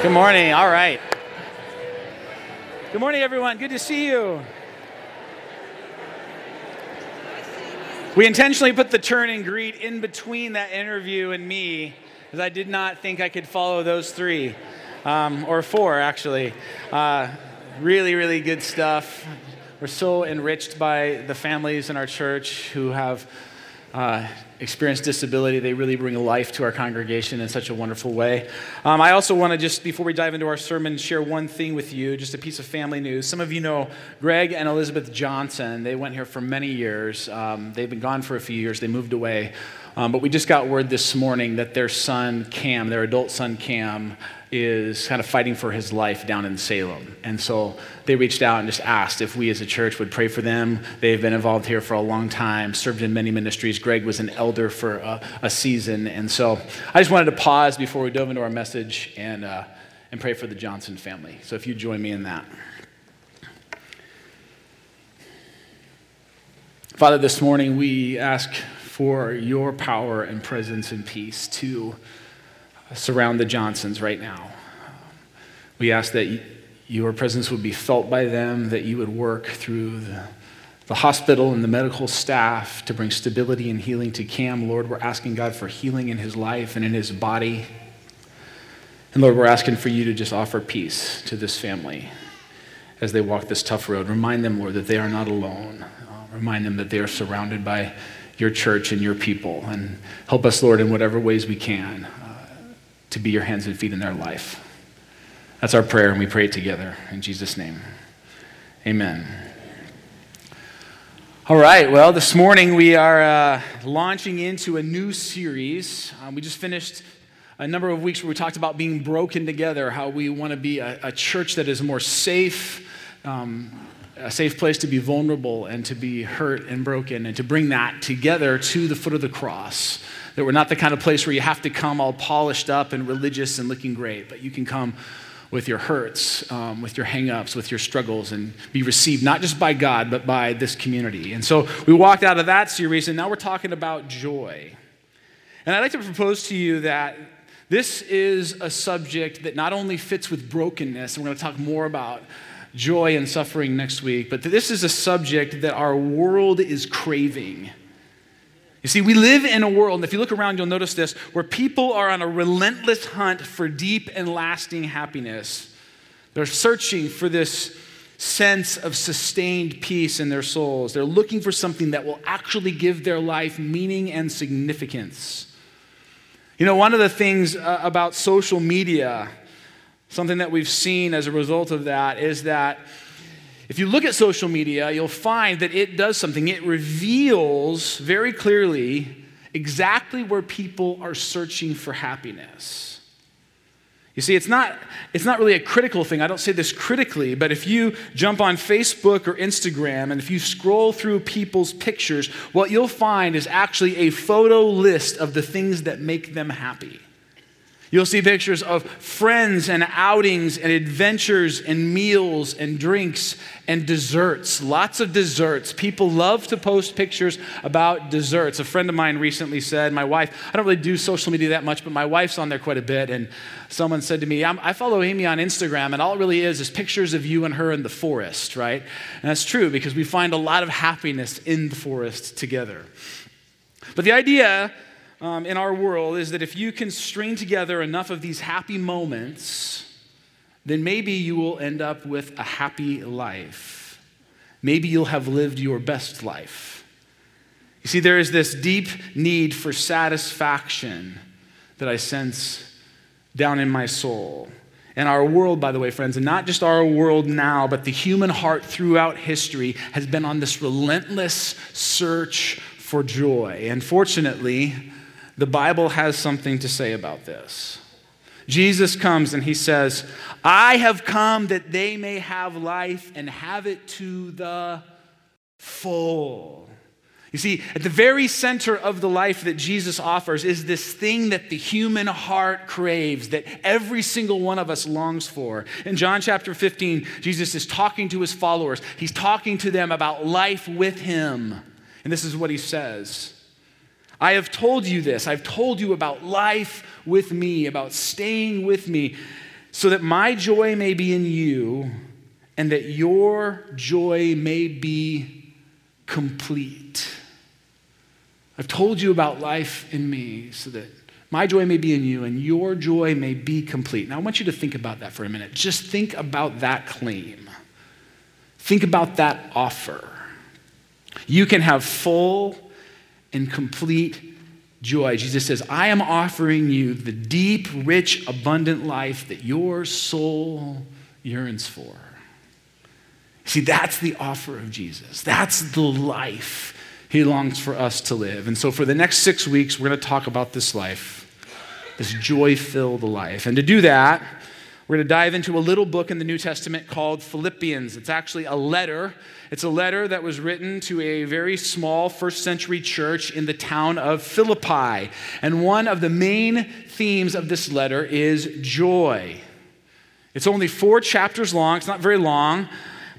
Good morning. All right. Good morning, everyone. Good to see you. We intentionally put the turn and greet in between that interview and me, because I did not think I could follow those three, um, or four, actually. Uh, really, really good stuff. We're so enriched by the families in our church who have uh, experience disability, they really bring life to our congregation in such a wonderful way. Um, I also want to just, before we dive into our sermon, share one thing with you, just a piece of family news. Some of you know Greg and Elizabeth Johnson. They went here for many years. Um, they've been gone for a few years, they moved away. Um, but we just got word this morning that their son, Cam, their adult son, Cam, is kind of fighting for his life down in Salem. And so they reached out and just asked if we as a church would pray for them. They've been involved here for a long time, served in many ministries. Greg was an elder for a, a season. And so I just wanted to pause before we dove into our message and, uh, and pray for the Johnson family. So if you join me in that. Father, this morning we ask for your power and presence and peace to surround the Johnsons right now. We ask that your presence would be felt by them, that you would work through the, the hospital and the medical staff to bring stability and healing to Cam. Lord, we're asking God for healing in his life and in his body. And Lord, we're asking for you to just offer peace to this family as they walk this tough road. Remind them, Lord, that they are not alone. Uh, remind them that they are surrounded by your church and your people. And help us, Lord, in whatever ways we can to be your hands and feet in their life. That's our prayer, and we pray it together in Jesus' name. Amen. All right, well, this morning we are uh, launching into a new series. Um, we just finished a number of weeks where we talked about being broken together, how we want to be a, a, church that is more safe, um, a safe place to be vulnerable and to be hurt and broken, and to bring that together to the foot of the cross. That we're not the kind of place where you have to come all polished up and religious and looking great, but you can come with your hurts, um, with your hangups, with your struggles, and be received not just by God, but by this community. And so we walked out of that series, and now we're talking about joy. And I'd like to propose to you that this is a subject that not only fits with brokenness, and we're going to talk more about joy and suffering next week, but this is a subject that our world is craving. You see, we live in a world, and if you look around, you'll notice this, where people are on a relentless hunt for deep and lasting happiness. They're searching for this sense of sustained peace in their souls. They're looking for something that will actually give their life meaning and significance. You know, one of the things uh, about social media, something that we've seen as a result of that, is that if you look at social media, you'll find that it does something. It reveals very clearly exactly where people are searching for happiness. You see, it's not, it's not really a critical thing. I don't say this critically, but if you jump on Facebook or Instagram and if you scroll through people's pictures, what you'll find is actually a photo list of the things that make them happy. You'll see pictures of friends and outings and adventures and meals and drinks and desserts. Lots of desserts. People love to post pictures about desserts. A friend of mine recently said, My wife, I don't really do social media that much, but my wife's on there quite a bit. And someone said to me, I follow Amy on Instagram, and all it really is is pictures of you and her in the forest, right? And that's true because we find a lot of happiness in the forest together. But the idea um, in our world is that if you can string together enough of these happy moments, then maybe you will end up with a happy life. Maybe you'll have lived your best life. You see, there is this deep need for satisfaction that I sense down in my soul. And our world, by the way, friends, and not just our world now, but the human heart throughout history has been on this relentless search for joy. And fortunately, the Bible has something to say about this. Jesus comes and he says, I have come that they may have life and have it to the full. You see, at the very center of the life that Jesus offers is this thing that the human heart craves, that every single one of us longs for. In John chapter 15, Jesus is talking to his followers. He's talking to them about life with him. And this is what he says I have told you this. I've told you about life with me, about staying with me. so that my joy may be in you and that your joy may be complete. I've told you about life in me so that my joy may be in you and your joy may be complete. Now, I want you to think about that for a minute. Just think about that claim. Think about that offer. You can have full and complete joy. Jesus says, I am offering you the deep, rich, abundant life that your soul yearns for. See, that's the offer of Jesus. That's the life he longs for us to live. And so, for the next six weeks, we're going to talk about this life, this joy filled life. And to do that, we're going to dive into a little book in the New Testament called Philippians. It's actually a letter. It's a letter that was written to a very small first century church in the town of Philippi. And one of the main themes of this letter is joy. It's only four chapters long, it's not very long.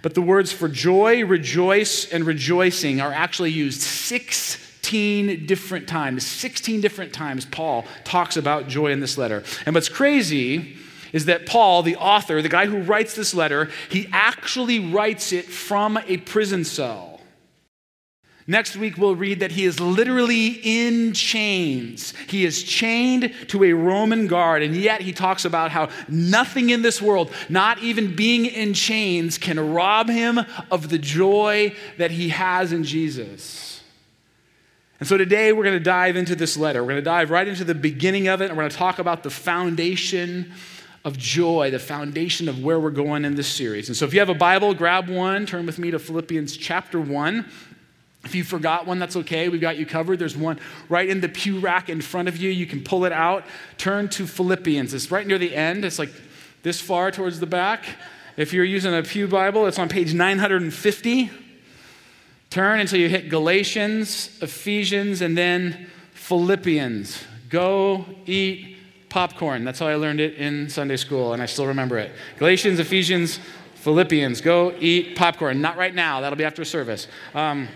But the words for joy, rejoice, and rejoicing are actually used 16 different times. 16 different times Paul talks about joy in this letter. And what's crazy is that Paul, the author, the guy who writes this letter, he actually writes it from a prison cell. Next week, we'll read that he is literally in chains. He is chained to a Roman guard, and yet he talks about how nothing in this world, not even being in chains, can rob him of the joy that he has in Jesus. And so today, we're going to dive into this letter. We're going to dive right into the beginning of it, and we're going to talk about the foundation of joy, the foundation of where we're going in this series. And so if you have a Bible, grab one, turn with me to Philippians chapter 1. If you forgot one, that's okay. We've got you covered. There's one right in the pew rack in front of you. You can pull it out. Turn to Philippians. It's right near the end. It's like this far towards the back. If you're using a Pew Bible, it's on page 950. Turn until you hit Galatians, Ephesians, and then Philippians. Go eat popcorn. That's how I learned it in Sunday school, and I still remember it. Galatians, Ephesians, Philippians. Go eat popcorn. Not right now. That'll be after service. Um,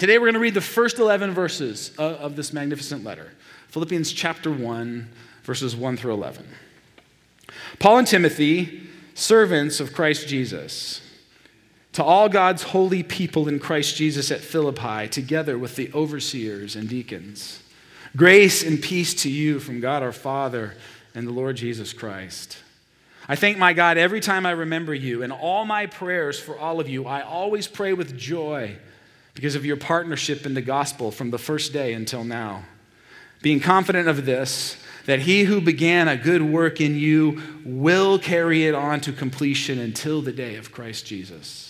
Today we're going to read the first 11 verses of, this magnificent letter Philippians chapter 1, verses 1 through 11. Paul and Timothy, servants of Christ Jesus, to all God's holy people in Christ Jesus at Philippi, together with the overseers and deacons. Grace and peace to you from God our Father and the Lord Jesus Christ. I thank my God every time I remember you. In all my prayers for all of you, I always pray with joy because of your partnership in the gospel from the first day until now. Being confident of this, that he who began a good work in you will carry it on to completion until the day of Christ Jesus.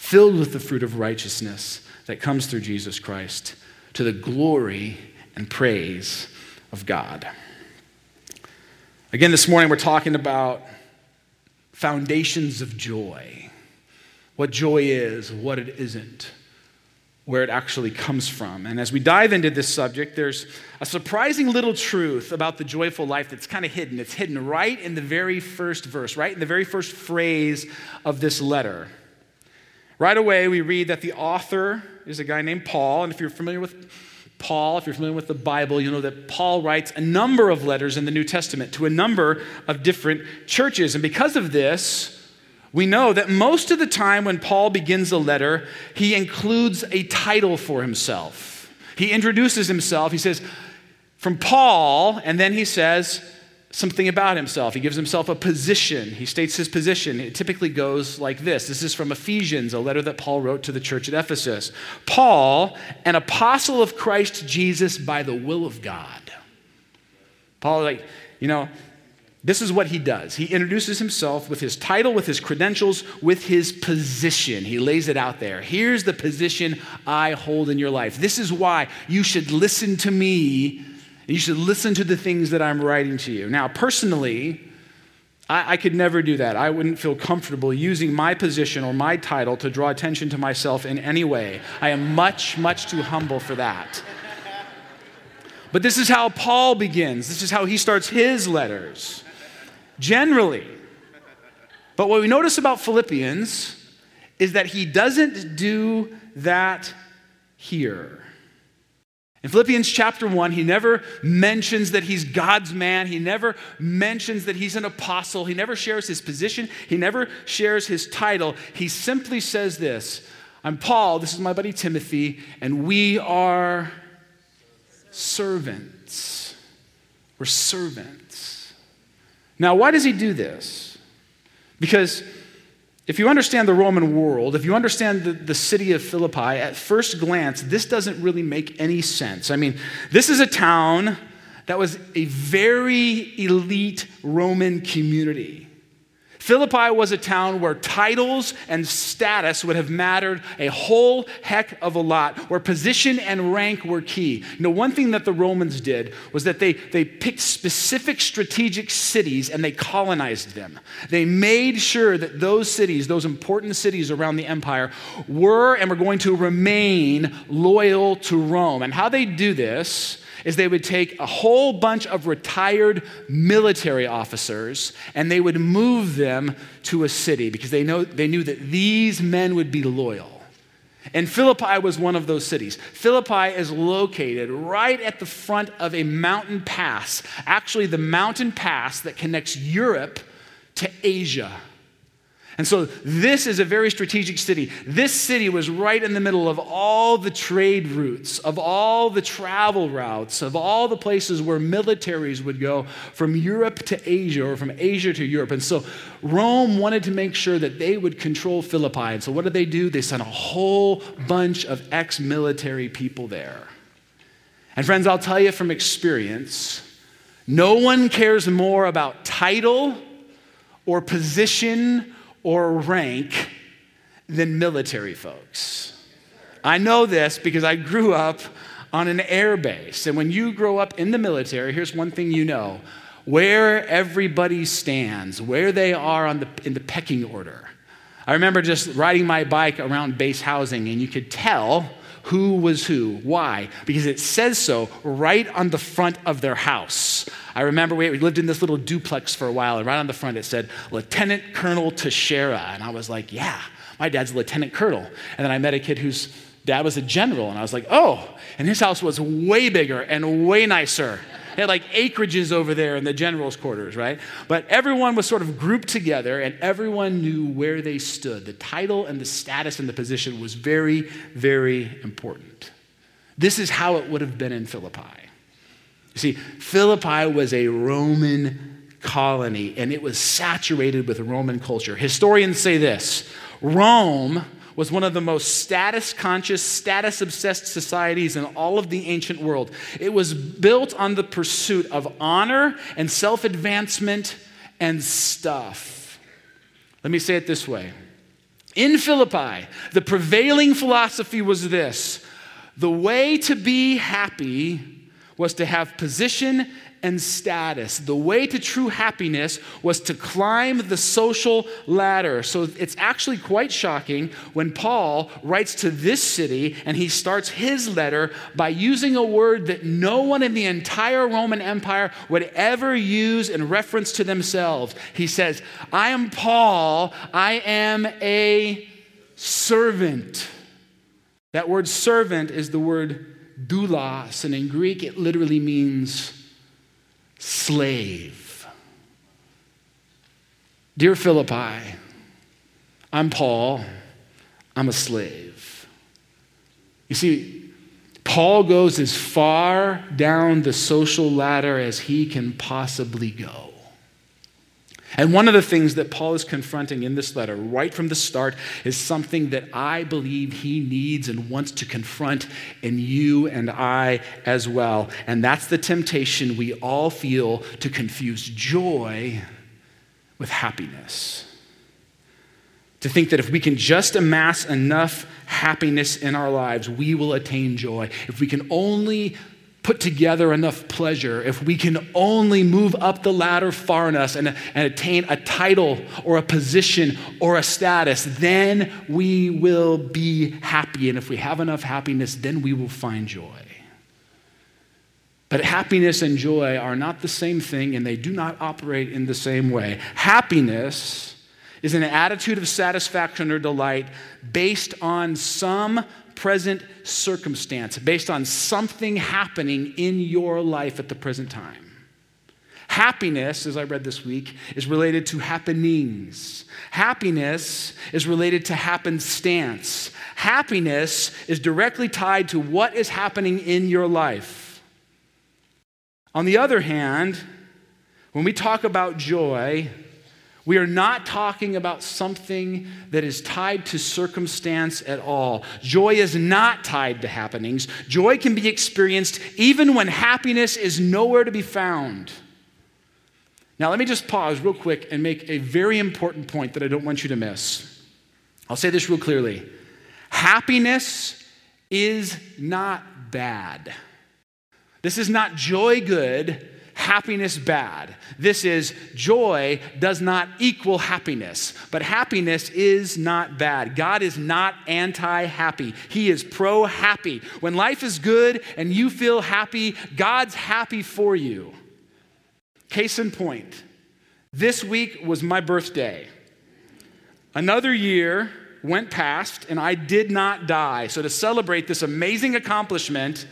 filled with the fruit of righteousness that comes through Jesus Christ, to the glory and praise of God. Again, this morning we're talking about foundations of joy. What joy is, what it isn't where it actually comes from. And as we dive into this subject, there's a surprising little truth about the joyful life that's kind of hidden. It's hidden right in the very first verse, right in the very first phrase of this letter. Right away, we read that the author is a guy named Paul. And if you're familiar with Paul, if you're familiar with the Bible, you know that Paul writes a number of letters in the New Testament to a number of different churches. And because of this, we know that most of the time when Paul begins a letter, he includes a title for himself. He introduces himself. He says, from Paul, and then he says something about himself. He gives himself a position. He states his position. It typically goes like this This is from Ephesians, a letter that Paul wrote to the church at Ephesus. Paul, an apostle of Christ Jesus by the will of God. Paul, like, you know, this is what he does. He introduces himself with his title, with his credentials, with his position. He lays it out there. Here's the position I hold in your life. This is why you should listen to me. You should listen to the things that I'm writing to you. Now, personally, I, I could never do that. I wouldn't feel comfortable using my position or my title to draw attention to myself in any way. I am much, much too humble for that. But this is how Paul begins. This is how he starts his letters. Generally. But what we notice about Philippians is that he doesn't do that here. In Philippians chapter 1, he never mentions that he's God's man. He never mentions that he's an apostle. He never shares his position. He never shares his title. He simply says this I'm Paul, this is my buddy Timothy, and we are servants. We're servants. Now, why does he do this? Because if you understand the Roman world, if you understand the, the city of Philippi, at first glance, this doesn't really make any sense. I mean, this is a town that was a very elite Roman community. Philippi was a town where titles and status would have mattered a whole heck of a lot, where position and rank were key. You know, one thing that the Romans did was that they, they picked specific strategic cities and they colonized them. They made sure that those cities, those important cities around the empire, were and were going to remain loyal to Rome. And how they do this is they would take a whole bunch of retired military officers and they would move them to a city because they, know, they knew that these men would be loyal. And Philippi was one of those cities. Philippi is located right at the front of a mountain pass, actually, the mountain pass that connects Europe to Asia. And so, this is a very strategic city. This city was right in the middle of all the trade routes, of all the travel routes, of all the places where militaries would go from Europe to Asia or from Asia to Europe. And so, Rome wanted to make sure that they would control Philippi. And so, what did they do? They sent a whole bunch of ex military people there. And, friends, I'll tell you from experience no one cares more about title or position or rank than military folks. I know this because I grew up on an air base. And when you grow up in the military, here's one thing you know where everybody stands, where they are the, in the pecking order. I remember just riding my bike around base housing, and you could tell who was who. Why? Because it says so right on the front of their house. I remember we lived in this little duplex for a while, and right on the front it said Lieutenant Colonel Teixeira. And I was like, yeah, my dad's a lieutenant colonel. And then I met a kid whose dad was a general, and I was like, oh, and his house was way bigger and way nicer. They had like acreages over there in the general's quarters, right? But everyone was sort of grouped together and everyone knew where they stood. The title and the status and the position was very, very important. This is how it would have been in Philippi. You see, Philippi was a Roman colony and it was saturated with Roman culture. Historians say this Rome was one of the most status conscious, status obsessed societies in all of the ancient world. It was built on the pursuit of honor and self advancement and stuff. Let me say it this way In Philippi, the prevailing philosophy was this the way to be happy was to have position and status. The way to true happiness was to climb the social ladder. So it's actually quite shocking when Paul writes to this city and he starts his letter by using a word that no one in the entire Roman Empire would ever use in reference to themselves. He says, I am Paul, I am a servant. That word servant is the word doulos, and in Greek it literally means slave. Dear Philippi, I'm Paul, I'm a slave. You see, Paul goes as far down the social ladder as he can possibly go. And one of the things that Paul is confronting in this letter, right from the start, is something that I believe he needs and wants to confront in you and I as well. And that's the temptation we all feel to confuse joy with happiness. To think that if we can just amass enough happiness in our lives, we will attain joy. If we can only put together enough pleasure, if we can only move up the ladder far enough and, and attain a title or a position or a status, then we will be happy. And if we have enough happiness, then we will find joy. But happiness and joy are not the same thing, and they do not operate in the same way. Happiness is an attitude of satisfaction or delight based on some present circumstance, based on something happening in your life at the present time. Happiness, as I read this week, is related to happenings. Happiness is related to happenstance. Happiness is directly tied to what is happening in your life. On the other hand, when we talk about joy, we are not talking about something that is tied to circumstance at all. Joy is not tied to happenings. Joy can be experienced even when happiness is nowhere to be found. Now, let me just pause real quick and make a very important point that I don't want you to miss. I'll say this real clearly happiness is not bad. This is not joy good happiness bad. This is joy does not equal happiness, but happiness is not bad. God is not anti happy, He is pro happy. When life is good and you feel happy, God's happy for you. Case in point, this week was my birthday. Another year went past and I did not die. So, to celebrate this amazing accomplishment,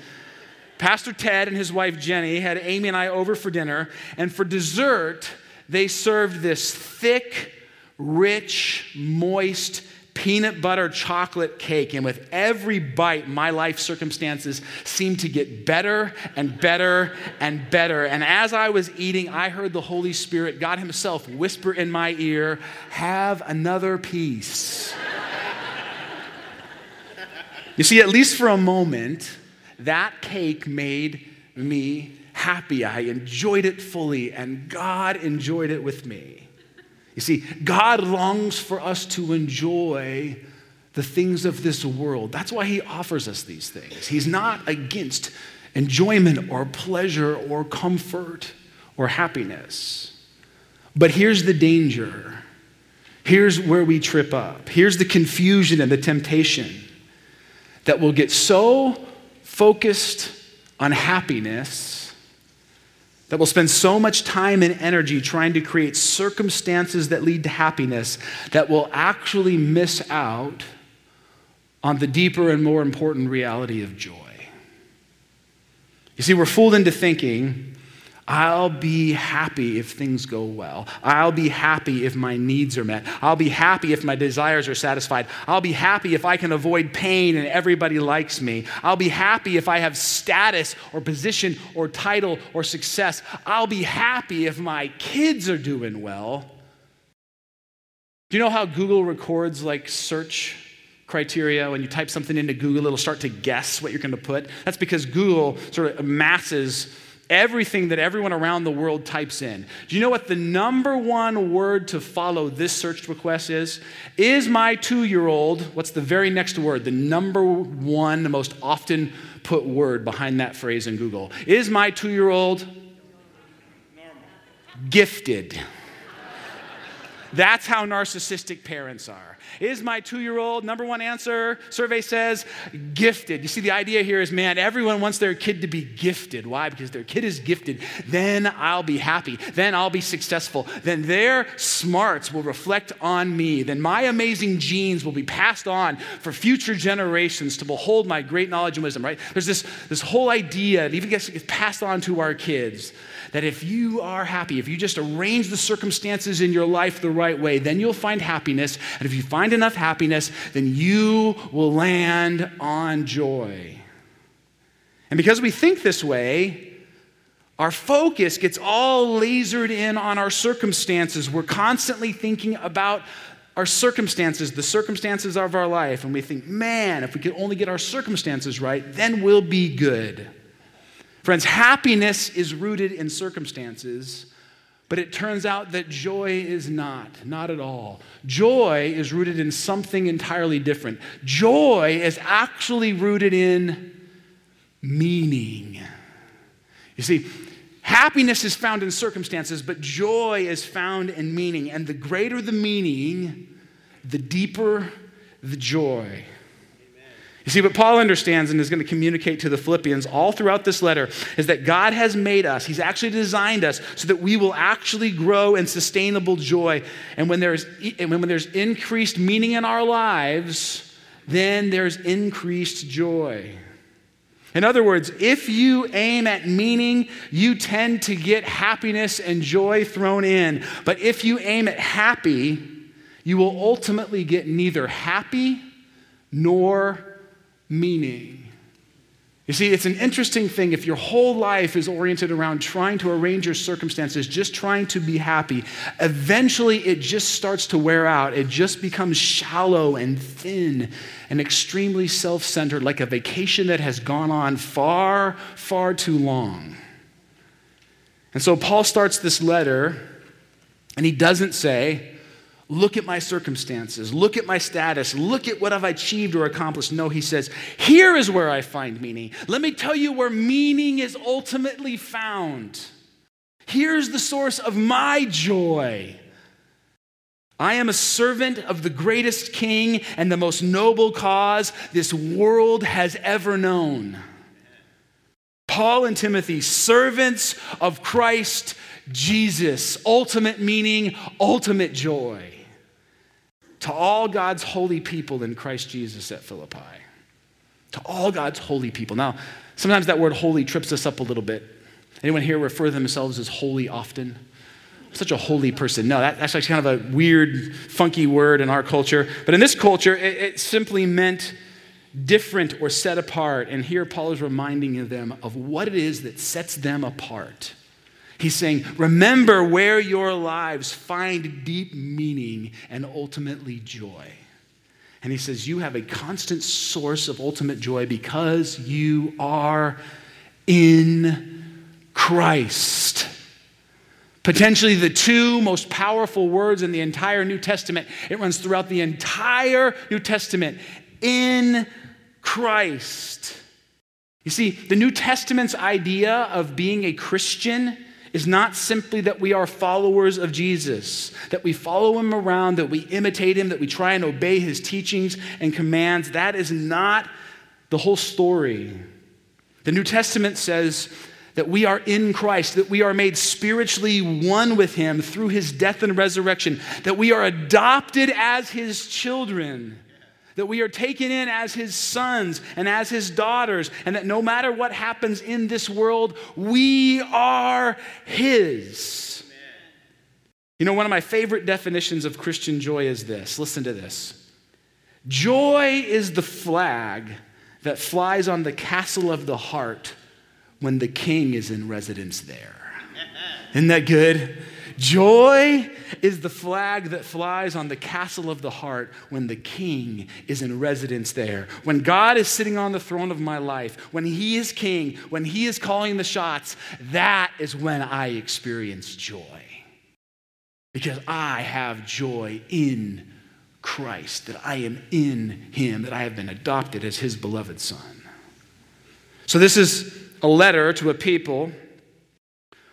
Pastor Ted and his wife Jenny had Amy and I over for dinner, and for dessert, they served this thick, rich, moist, peanut butter chocolate cake. And with every bite, my life circumstances seemed to get better and better and better. And as I was eating, I heard the Holy Spirit, God Himself, whisper in my ear, Have another piece. you see, at least for a moment, that cake made me happy. I enjoyed it fully, and God enjoyed it with me. You see, God longs for us to enjoy the things of this world. That's why He offers us these things. He's not against enjoyment or pleasure or comfort or happiness. But here's the danger. Here's where we trip up. Here's the confusion and the temptation that we'll get so focused on happiness that will spend so much time and energy trying to create circumstances that lead to happiness that will actually miss out on the deeper and more important reality of joy. You see, we're fooled into thinking I'll be happy if things go well. I'll be happy if my needs are met. I'll be happy if my desires are satisfied. I'll be happy if I can avoid pain and everybody likes me. I'll be happy if I have status or position or title or success. I'll be happy if my kids are doing well. Do you know how Google records like search criteria? When you type something into Google, it'll start to guess what you're going to put. That's because Google sort of amasses everything that everyone around the world types in. Do you know what the number one word to follow this search request is? Is my two year old, what's the very next word? The number one most often put word behind that phrase in Google. Is my two year old gifted? That's how narcissistic parents are. Is my two year old number one answer? Survey says gifted. You see, the idea here is man, everyone wants their kid to be gifted. Why? Because their kid is gifted. Then I'll be happy. Then I'll be successful. Then their smarts will reflect on me. Then my amazing genes will be passed on for future generations to behold my great knowledge and wisdom, right? There's this, this whole idea, it even gets passed on to our kids that if you are happy, if you just arrange the circumstances in your life the right way, then you'll find happiness. And if you find enough happiness, then you will land on joy. And because we think this way, our focus gets all lasered in on our circumstances. We're constantly thinking about our circumstances, the circumstances of our life, and we think, man, if we could only get our circumstances right, then we'll be good. Friends, happiness is rooted in circumstances, but it turns out that joy is not, not at all. Joy is rooted in something entirely different. Joy is actually rooted in meaning. You see, happiness is found in circumstances, but joy is found in meaning. And the greater the meaning, the deeper the joy. You see, what Paul understands and is going to communicate to the Philippians all throughout this letter is that God has made us, He's actually designed us so that we will actually grow in sustainable joy. And when there's, and when there's increased meaning in our lives, then there's increased joy. In other words, if you aim at meaning, you tend to get happiness and joy thrown in. But if you aim at happy, you will ultimately get neither happy nor meaning. You see, it's an interesting thing if your whole life is oriented around trying to arrange your circumstances, just trying to be happy. Eventually, it just starts to wear out. It just becomes shallow and thin and extremely self centered, like a vacation that has gone on far, far too long. And so, Paul starts this letter, and he doesn't say, Look at my circumstances. Look at my status. Look at what I've achieved or accomplished. No, he says, Here is where I find meaning. Let me tell you where meaning is ultimately found. Here's the source of my joy. I am a servant of the greatest king and the most noble cause this world has ever known. Paul and Timothy, servants of Christ Jesus, ultimate meaning, ultimate joy to all God's holy people in Christ Jesus at Philippi. To all God's holy people. Now, sometimes that word holy trips us up a little bit. Anyone here refer to themselves as holy often? Such a holy person. No, that, that's actually kind of a weird, funky word in our culture. But in this culture, it, it simply meant different or set apart. And here Paul is reminding them of what it is that sets them apart. He's saying, remember where your lives find deep meaning and ultimately joy. And he says, you have a constant source of ultimate joy because you are in Christ. Potentially the two most powerful words in the entire New Testament. It runs throughout the entire New Testament. In Christ. You see, the New Testament's idea of being a Christian is not simply that we are followers of Jesus, that we follow him around, that we imitate him, that we try and obey his teachings and commands. That is not the whole story. The New Testament says that we are in Christ, that we are made spiritually one with him through his death and resurrection, that we are adopted as his children that we are taken in as his sons and as his daughters, and that no matter what happens in this world, we are his. Amen. You know, one of my favorite definitions of Christian joy is this listen to this joy is the flag that flies on the castle of the heart when the king is in residence there. Isn't that good? Joy is the flag that flies on the castle of the heart when the king is in residence there. When God is sitting on the throne of my life, when he is king, when he is calling the shots, that is when I experience joy. Because I have joy in Christ, that I am in him, that I have been adopted as his beloved son. So, this is a letter to a people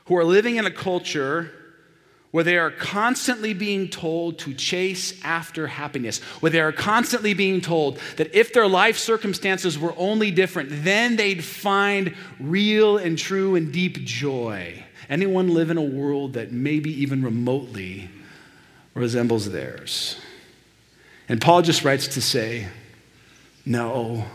who are living in a culture where they are constantly being told to chase after happiness, where they are constantly being told that if their life circumstances were only different, then they'd find real and true and deep joy. Anyone live in a world that maybe even remotely resembles theirs? And Paul just writes to say, no.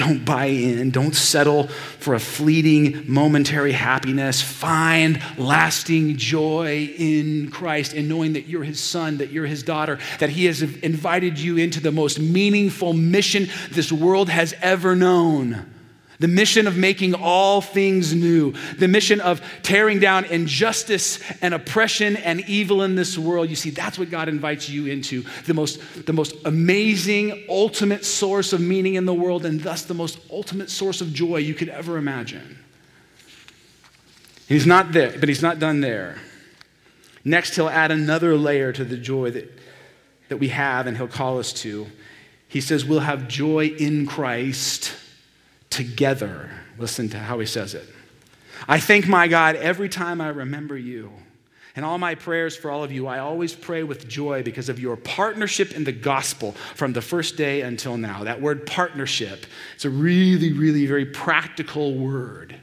Don't buy in. Don't settle for a fleeting, momentary happiness. Find lasting joy in Christ in knowing that you're his son, that you're his daughter, that he has invited you into the most meaningful mission this world has ever known the mission of making all things new, the mission of tearing down injustice and oppression and evil in this world. You see, that's what God invites you into the most, the most amazing, ultimate source of meaning in the world, and thus the most ultimate source of joy you could ever imagine. He's not there, but he's not done there. Next, he'll add another layer to the joy that, that we have and he'll call us to. He says, We'll have joy in Christ together. Listen to how he says it. I thank my God every time I remember you. And all my prayers for all of you, I always pray with joy because of your partnership in the gospel from the first day until now. That word partnership, it's a really, really very practical word.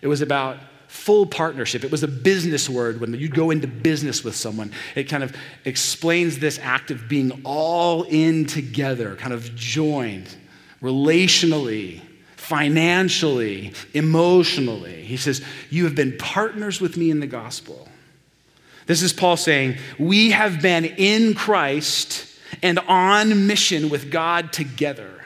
It was about full partnership. It was a business word when you go into business with someone. It kind of explains this act of being all in together, kind of joined relationally, financially, emotionally. He says, You have been partners with me in the gospel. This is Paul saying, We have been in Christ and on mission with God together.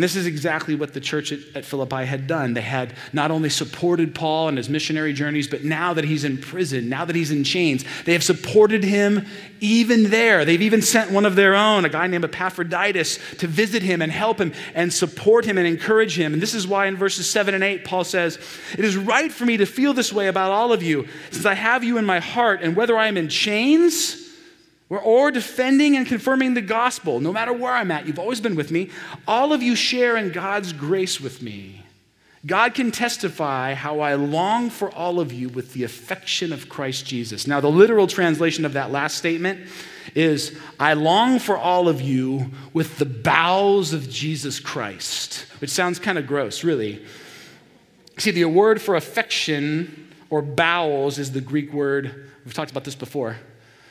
And this is exactly what the church at, at, Philippi had done. They had not only supported Paul and his missionary journeys, but now that he's in prison, now that he's in chains, they have supported him even there. They've even sent one of their own, a guy named Epaphroditus, to visit him and help him and support him and encourage him. And this is why in verses 7 and 8, Paul says, It is right for me to feel this way about all of you, since I have you in my heart, and whether I am in chains, or defending and confirming the gospel, no matter where I'm at, you've always been with me. All of you share in God's grace with me. God can testify how I long for all of you with the affection of Christ Jesus. Now, the literal translation of that last statement is I long for all of you with the bowels of Jesus Christ, which sounds kind of gross, really. See, the word for affection or bowels is the Greek word, we've talked about this before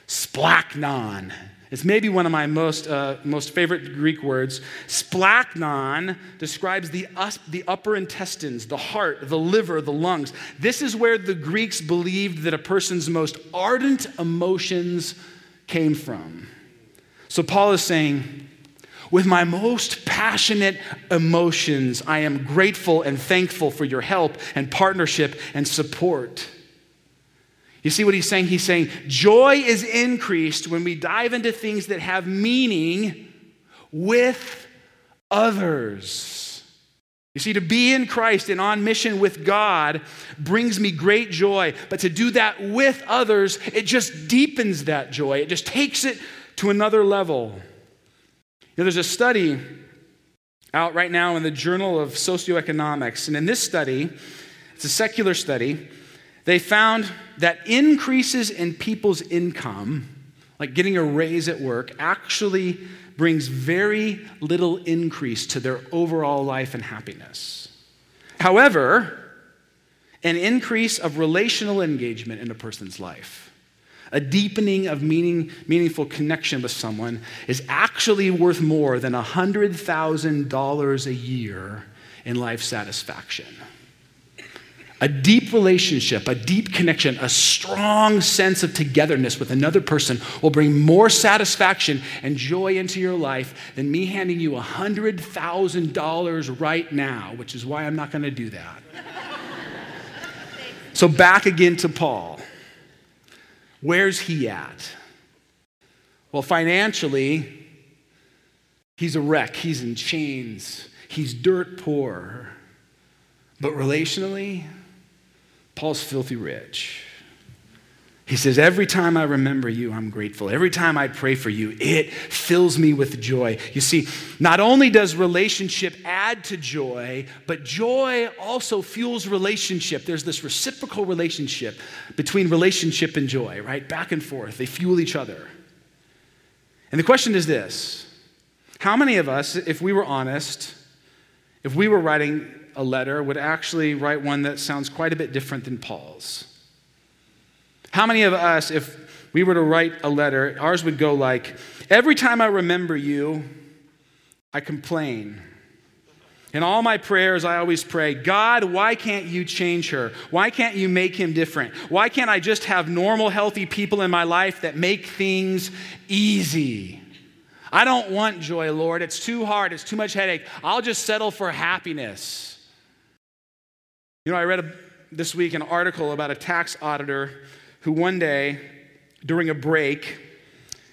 splachnon. It's maybe one of my most, uh, most favorite Greek words. Splachnon describes the, us, the upper intestines, the heart, the liver, the lungs. This is where the Greeks believed that a person's most ardent emotions came from. So Paul is saying, with my most passionate emotions, I am grateful and thankful for your help and partnership and support. You see what he's saying? He's saying joy is increased when we dive into things that have meaning with others. You see, to be in Christ and on mission with God brings me great joy, but to do that with others, it just deepens that joy. It just takes it to another level. You know, there's a study out right now in the Journal of Socioeconomics, and in this study, it's a secular study they found that increases in people's income, like getting a raise at work, actually brings very little increase to their overall life and happiness. However, an increase of relational engagement in a person's life, a deepening of meaning, meaningful connection with someone, is actually worth more than $100,000 a year in life satisfaction. A deep relationship, a deep connection, a strong sense of togetherness with another person will bring more satisfaction and joy into your life than me handing you $100,000 right now, which is why I'm not going to do that. so, back again to Paul. Where's he at? Well, financially, he's a wreck. He's in chains. He's dirt poor. But relationally, Paul's filthy rich. He says, Every time I remember you, I'm grateful. Every time I pray for you, it fills me with joy. You see, not only does relationship add to joy, but joy also fuels relationship. There's this reciprocal relationship between relationship and joy, right? Back and forth. They fuel each other. And the question is this How many of us, if we were honest, if we were writing a letter would actually write one that sounds quite a bit different than Paul's. How many of us, if we were to write a letter, ours would go like, Every time I remember you, I complain. In all my prayers, I always pray, God, why can't you change her? Why can't you make him different? Why can't I just have normal, healthy people in my life that make things easy? I don't want joy, Lord. It's too hard. It's too much headache. I'll just settle for happiness. You know, I read a, this week an article about a tax auditor who one day, during a break,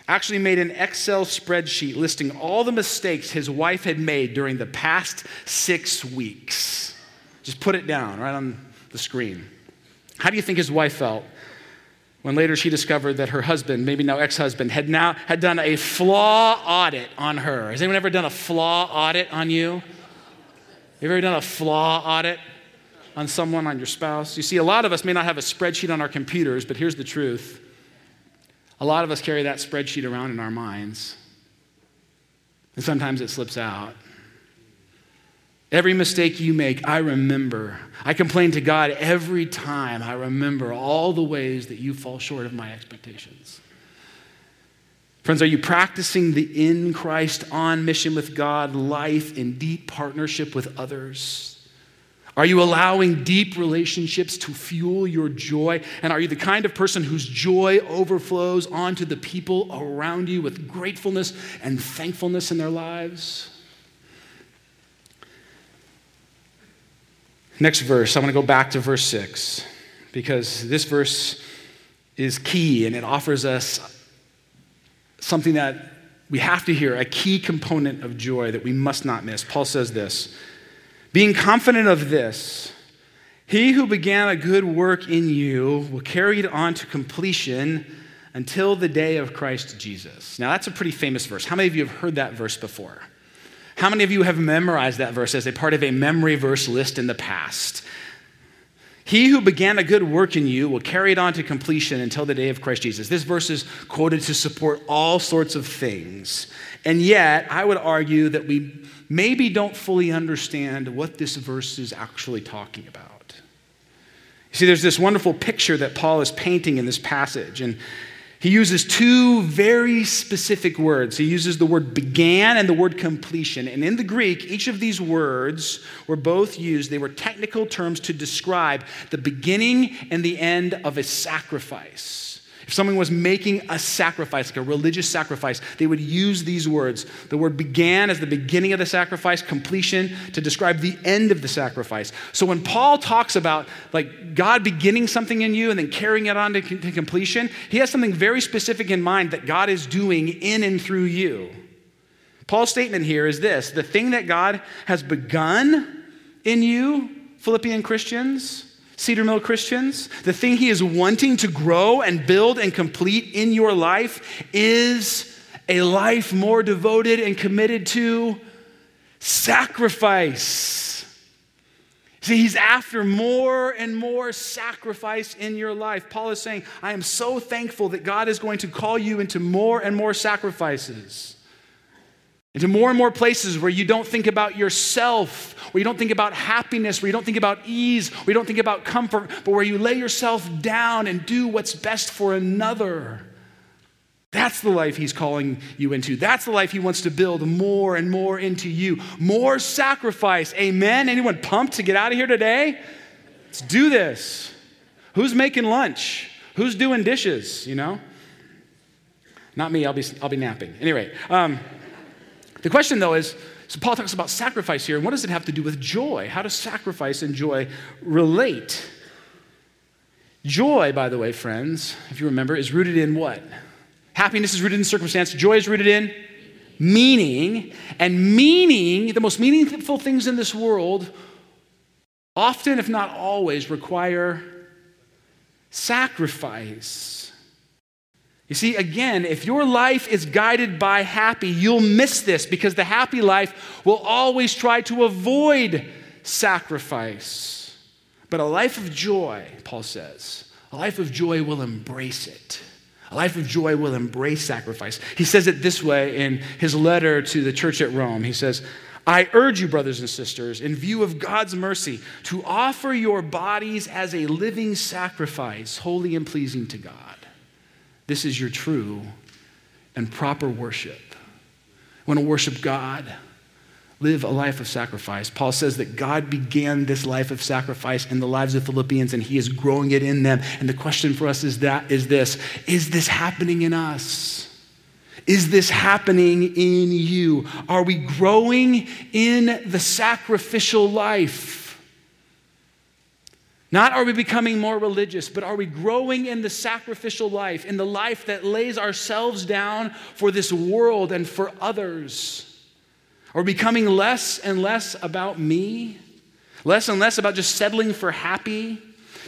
actually made an Excel spreadsheet listing all the mistakes his wife had made during the past six weeks. Just put it down right on the screen. How do you think his wife felt when later she discovered that her husband, maybe now ex-husband, had now had done a flaw audit on her? Has anyone ever done a flaw audit on you? Have you ever done a flaw audit? On someone, on your spouse. You see, a lot of us may not have a spreadsheet on our computers, but here's the truth. A lot of us carry that spreadsheet around in our minds. And sometimes it slips out. Every mistake you make, I remember. I complain to God every time I remember all the ways that you fall short of my expectations. Friends, are you practicing the in Christ, on mission with God life in deep partnership with others? Are you allowing deep relationships to fuel your joy? And are you the kind of person whose joy overflows onto the people around you with gratefulness and thankfulness in their lives? Next verse, I want to go back to verse 6 because this verse is key and it offers us something that we have to hear, a key component of joy that we must not miss. Paul says this Being confident of this, he who began a good work in you will carry it on to completion until the day of Christ Jesus. Now, that's a pretty famous verse. How many of you have heard that verse before? How many of you have memorized that verse as a part of a memory verse list in the past? He who began a good work in you will carry it on to completion until the day of Christ Jesus. This verse is quoted to support all sorts of things. And yet, I would argue that we maybe don't fully understand what this verse is actually talking about. You see, there's this wonderful picture that Paul is painting in this passage. And he uses two very specific words. He uses the word began and the word completion. And in the Greek, each of these words were both used, they were technical terms to describe the beginning and the end of a sacrifice. If someone was making a sacrifice, like a religious sacrifice, they would use these words. The word began as the beginning of the sacrifice, completion to describe the end of the sacrifice. So when Paul talks about like God beginning something in you and then carrying it on to, to completion, he has something very specific in mind that God is doing in and through you. Paul's statement here is this the thing that God has begun in you, Philippian Christians, Cedar Mill Christians, the thing He is wanting to grow and build and complete in your life is a life more devoted and committed to sacrifice. See, He's after more and more sacrifice in your life. Paul is saying, I am so thankful that God is going to call you into more and more sacrifices into more and more places where you don't think about yourself, where you don't think about happiness, where you don't think about ease, where you don't think about comfort, but where you lay yourself down and do what's best for another. That's the life he's calling you into. That's the life he wants to build more and more into you. More sacrifice. Amen. Anyone pumped to get out of here today? Let's do this. Who's making lunch? Who's doing dishes, you know? Not me, I'll be, I'll be napping. Anyway, um, the question, though, is so Paul talks about sacrifice here, and what does it have to do with joy? How does sacrifice and joy relate? Joy, by the way, friends, if you remember, is rooted in what? Happiness is rooted in circumstance, joy is rooted in meaning. And meaning, the most meaningful things in this world, often, if not always, require sacrifice. You see, again, if your life is guided by happy, you'll miss this because the happy life will always try to avoid sacrifice. But a life of joy, Paul says, a life of joy will embrace it. A life of joy will embrace sacrifice. He says it this way in his letter to the church at Rome. He says, I urge you, brothers and sisters, in view of God's mercy, to offer your bodies as a living sacrifice, holy and pleasing to God. This is your true and proper worship. Want to worship God? Live a life of sacrifice. Paul says that God began this life of sacrifice in the lives of Philippians and he is growing it in them. And the question for us is that is this, is this happening in us? Is this happening in you? Are we growing in the sacrificial life? Not are we becoming more religious, but are we growing in the sacrificial life, in the life that lays ourselves down for this world and for others? Are we becoming less and less about me? Less and less about just settling for happy?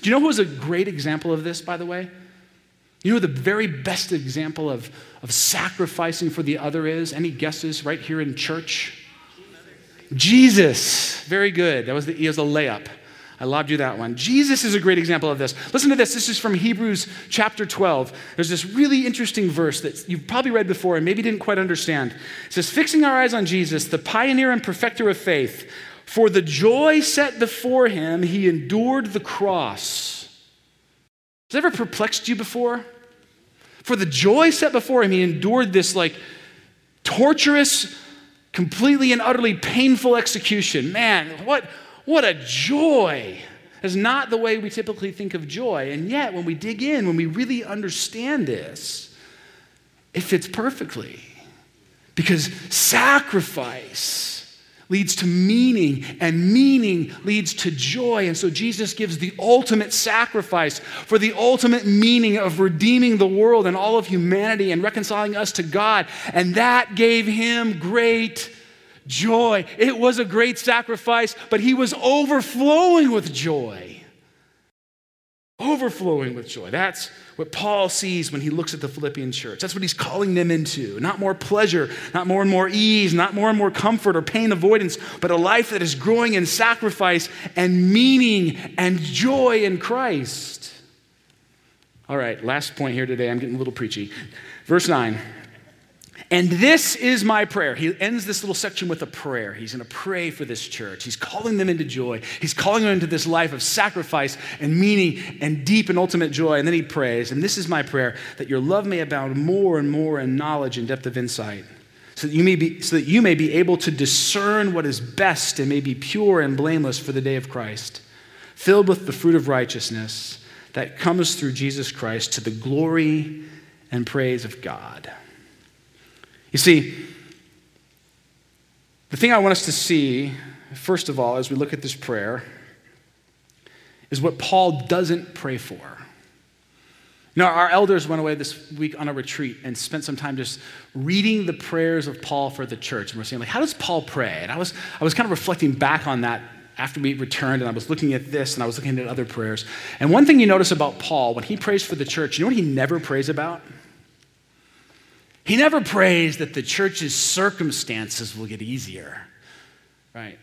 Do you know who is a great example of this, by the way? You know the very best example of, of sacrificing for the other is? Any guesses right here in church? Jesus. Very good. That was the, he was a layup. I lobbed you that one. Jesus is a great example of this. Listen to this. This is from Hebrews chapter 12. There's this really interesting verse that you've probably read before and maybe didn't quite understand. It says, Fixing our eyes on Jesus, the pioneer and perfecter of faith, for the joy set before him, he endured the cross. Has that ever perplexed you before? For the joy set before him, he endured this like torturous, completely and utterly painful execution. Man, what what a joy! Is not the way we typically think of joy. And yet, when we dig in, when we really understand this, it fits perfectly. Because sacrifice leads to meaning, and meaning leads to joy. And so Jesus gives the ultimate sacrifice for the ultimate meaning of redeeming the world and all of humanity and reconciling us to God. And that gave him great joy. It was a great sacrifice, but he was overflowing with joy. Overflowing with joy. That's what Paul sees when he looks at the Philippian church. That's what he's calling them into. Not more pleasure, not more and more ease, not more and more comfort or pain avoidance, but a life that is growing in sacrifice and meaning and joy in Christ. All right, last point here today. I'm getting a little preachy. Verse 9. And this is my prayer. He ends this little section with a prayer. He's going to pray for this church. He's calling them into joy. He's calling them into this life of sacrifice and meaning and deep and ultimate joy. And then he prays, and this is my prayer that your love may abound more and more in knowledge and depth of insight. So that, you may be, so that you may be able to discern what is best and may be pure and blameless for the day of Christ, filled with the fruit of righteousness that comes through Jesus Christ to the glory and praise of God. You see, the thing I want us to see, first of all, as we look at this prayer, is what Paul doesn't pray for. Know, our elders went away this week on a retreat and spent some time just reading the prayers of Paul for the church. And we're saying, like, how does Paul pray? And I was, I was kind of reflecting back on that after we returned, and I was looking at this and I was looking at other prayers. And one thing you notice about Paul, when he prays for the church, you know what he never prays about? He never prays that the church's circumstances will get easier, right?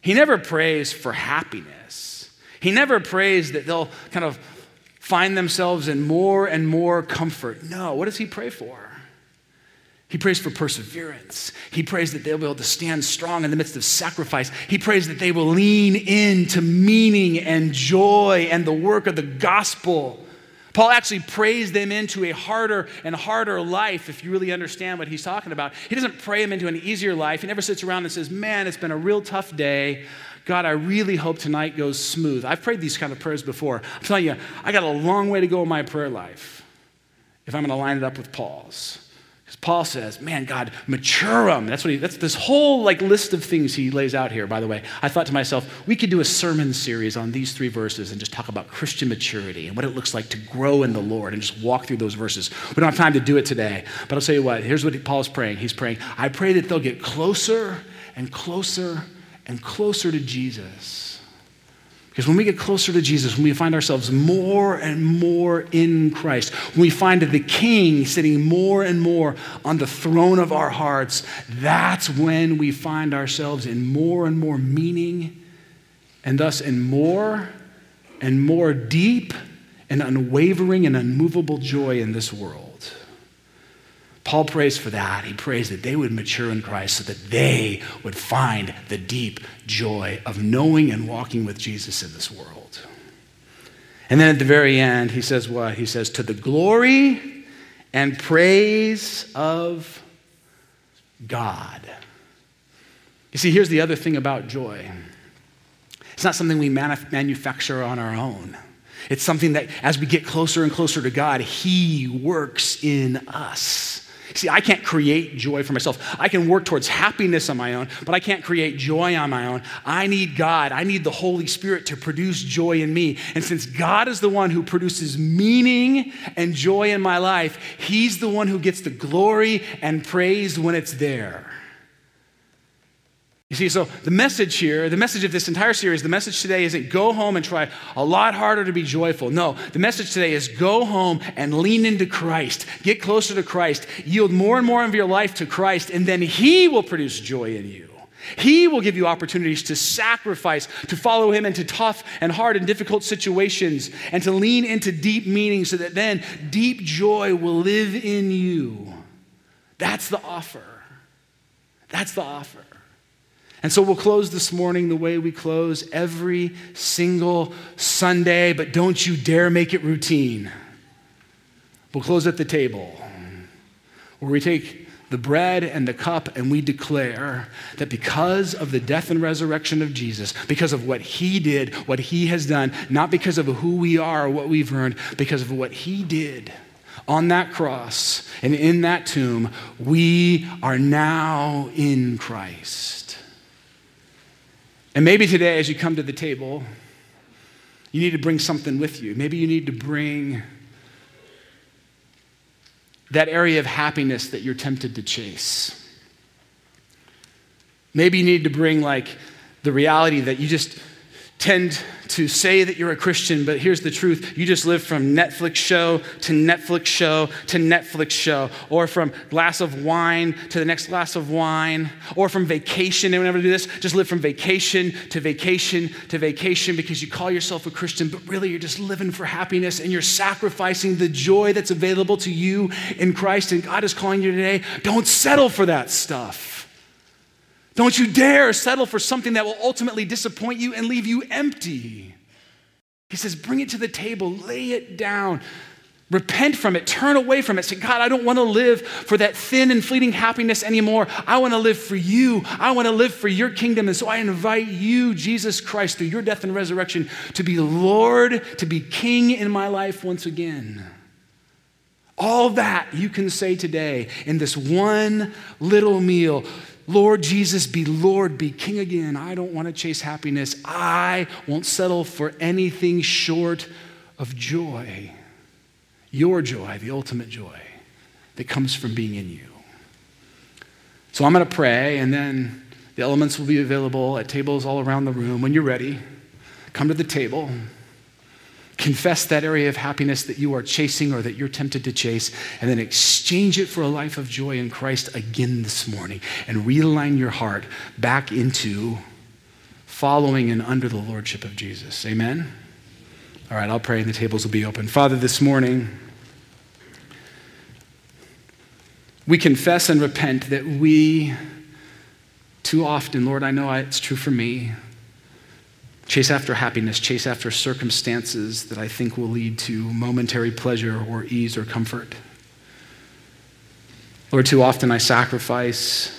He never prays for happiness. He never prays that they'll kind of find themselves in more and more comfort. No, what does he pray for? He prays for perseverance. He prays that they'll be able to stand strong in the midst of sacrifice. He prays that they will lean into meaning and joy and the work of the gospel. Paul actually prays them into a harder and harder life if you really understand what he's talking about. He doesn't pray them into an easier life. He never sits around and says, Man, it's been a real tough day. God, I really hope tonight goes smooth. I've prayed these kind of prayers before. I'm telling you, I got a long way to go in my prayer life if I'm going to line it up with Paul's. Paul says, man, God, mature them. That's what he, that's this whole like list of things he lays out here, by the way. I thought to myself, we could do a sermon series on these three verses and just talk about Christian maturity and what it looks like to grow in the Lord and just walk through those verses. We don't have time to do it today, but I'll tell you what, here's what Paul's praying. He's praying, I pray that they'll get closer and closer and closer to Jesus. Because when we get closer to Jesus, when we find ourselves more and more in Christ, when we find the King sitting more and more on the throne of our hearts, that's when we find ourselves in more and more meaning, and thus in more and more deep and unwavering and unmovable joy in this world. Paul prays for that. He prays that they would mature in Christ so that they would find the deep joy of knowing and walking with Jesus in this world. And then at the very end, he says what? He says, To the glory and praise of God. You see, here's the other thing about joy it's not something we manufacture on our own. It's something that as we get closer and closer to God, He works in us. See, I can't create joy for myself. I can work towards happiness on my own, but I can't create joy on my own. I need God. I need the Holy Spirit to produce joy in me. And since God is the one who produces meaning and joy in my life, He's the one who gets the glory and praise when it's there. You see, so the message here, the message of this entire series, the message today isn't go home and try a lot harder to be joyful. No, the message today is go home and lean into Christ. Get closer to Christ. Yield more and more of your life to Christ, and then He will produce joy in you. He will give you opportunities to sacrifice, to follow Him into tough and hard and difficult situations, and to lean into deep meaning so that then deep joy will live in you. That's the offer. That's the offer. And so we'll close this morning the way we close every single Sunday, but don't you dare make it routine. We'll close at the table where we take the bread and the cup, and we declare that because of the death and resurrection of Jesus, because of what he did, what he has done, not because of who we are or what we've earned, because of what he did on that cross and in that tomb, we are now in Christ. And maybe today, as you come to the table, you need to bring something with you. Maybe you need to bring that area of happiness that you're tempted to chase. Maybe you need to bring like the reality that you just tend to say that you're a Christian, but here's the truth. You just live from Netflix show to Netflix show to Netflix show, or from glass of wine to the next glass of wine, or from vacation. Anyone ever do this? Just live from vacation to vacation to vacation because you call yourself a Christian, but really you're just living for happiness and you're sacrificing the joy that's available to you in Christ. And God is calling you today don't settle for that stuff. Don't you dare settle for something that will ultimately disappoint you and leave you empty. He says, bring it to the table, lay it down, repent from it, turn away from it. Say, God, I don't want to live for that thin and fleeting happiness anymore. I want to live for you. I want to live for your kingdom. And so I invite you, Jesus Christ, through your death and resurrection, to be Lord, to be King in my life once again. All that you can say today in this one little meal. Lord Jesus, be Lord, be King again. I don't want to chase happiness. I won't settle for anything short of joy. Your joy, the ultimate joy that comes from being in you. So I'm going to pray, and then the elements will be available at tables all around the room. When you're ready, come to the table. Confess that area of happiness that you are chasing or that you're tempted to chase, and then exchange it for a life of joy in Christ again this morning and realign your heart back into following and under the lordship of Jesus. Amen? All right, I'll pray and the tables will be open. Father, this morning, we confess and repent that we, too often, Lord, I know it's true for me, chase after happiness, chase after circumstances that I think will lead to momentary pleasure or ease or comfort. Lord, too often I sacrifice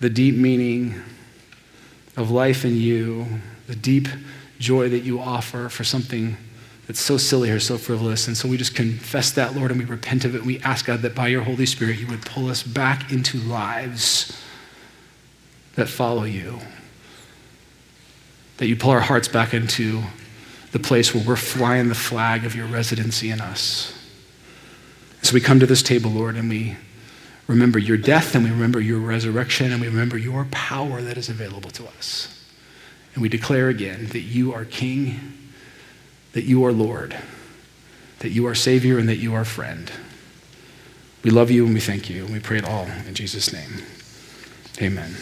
the deep meaning of life in you, the deep joy that you offer for something that's so silly or so frivolous. And so we just confess that, Lord, and we repent of it. We ask God that by your Holy Spirit, you would pull us back into lives that follow you that you pull our hearts back into the place where we're flying the flag of your residency in us. So we come to this table, Lord, and we remember your death and we remember your resurrection and we remember your power that is available to us. And we declare again that you are King, that you are Lord, that you are Savior, and that you are friend. We love you and we thank you, and we pray it all in Jesus' name. Amen.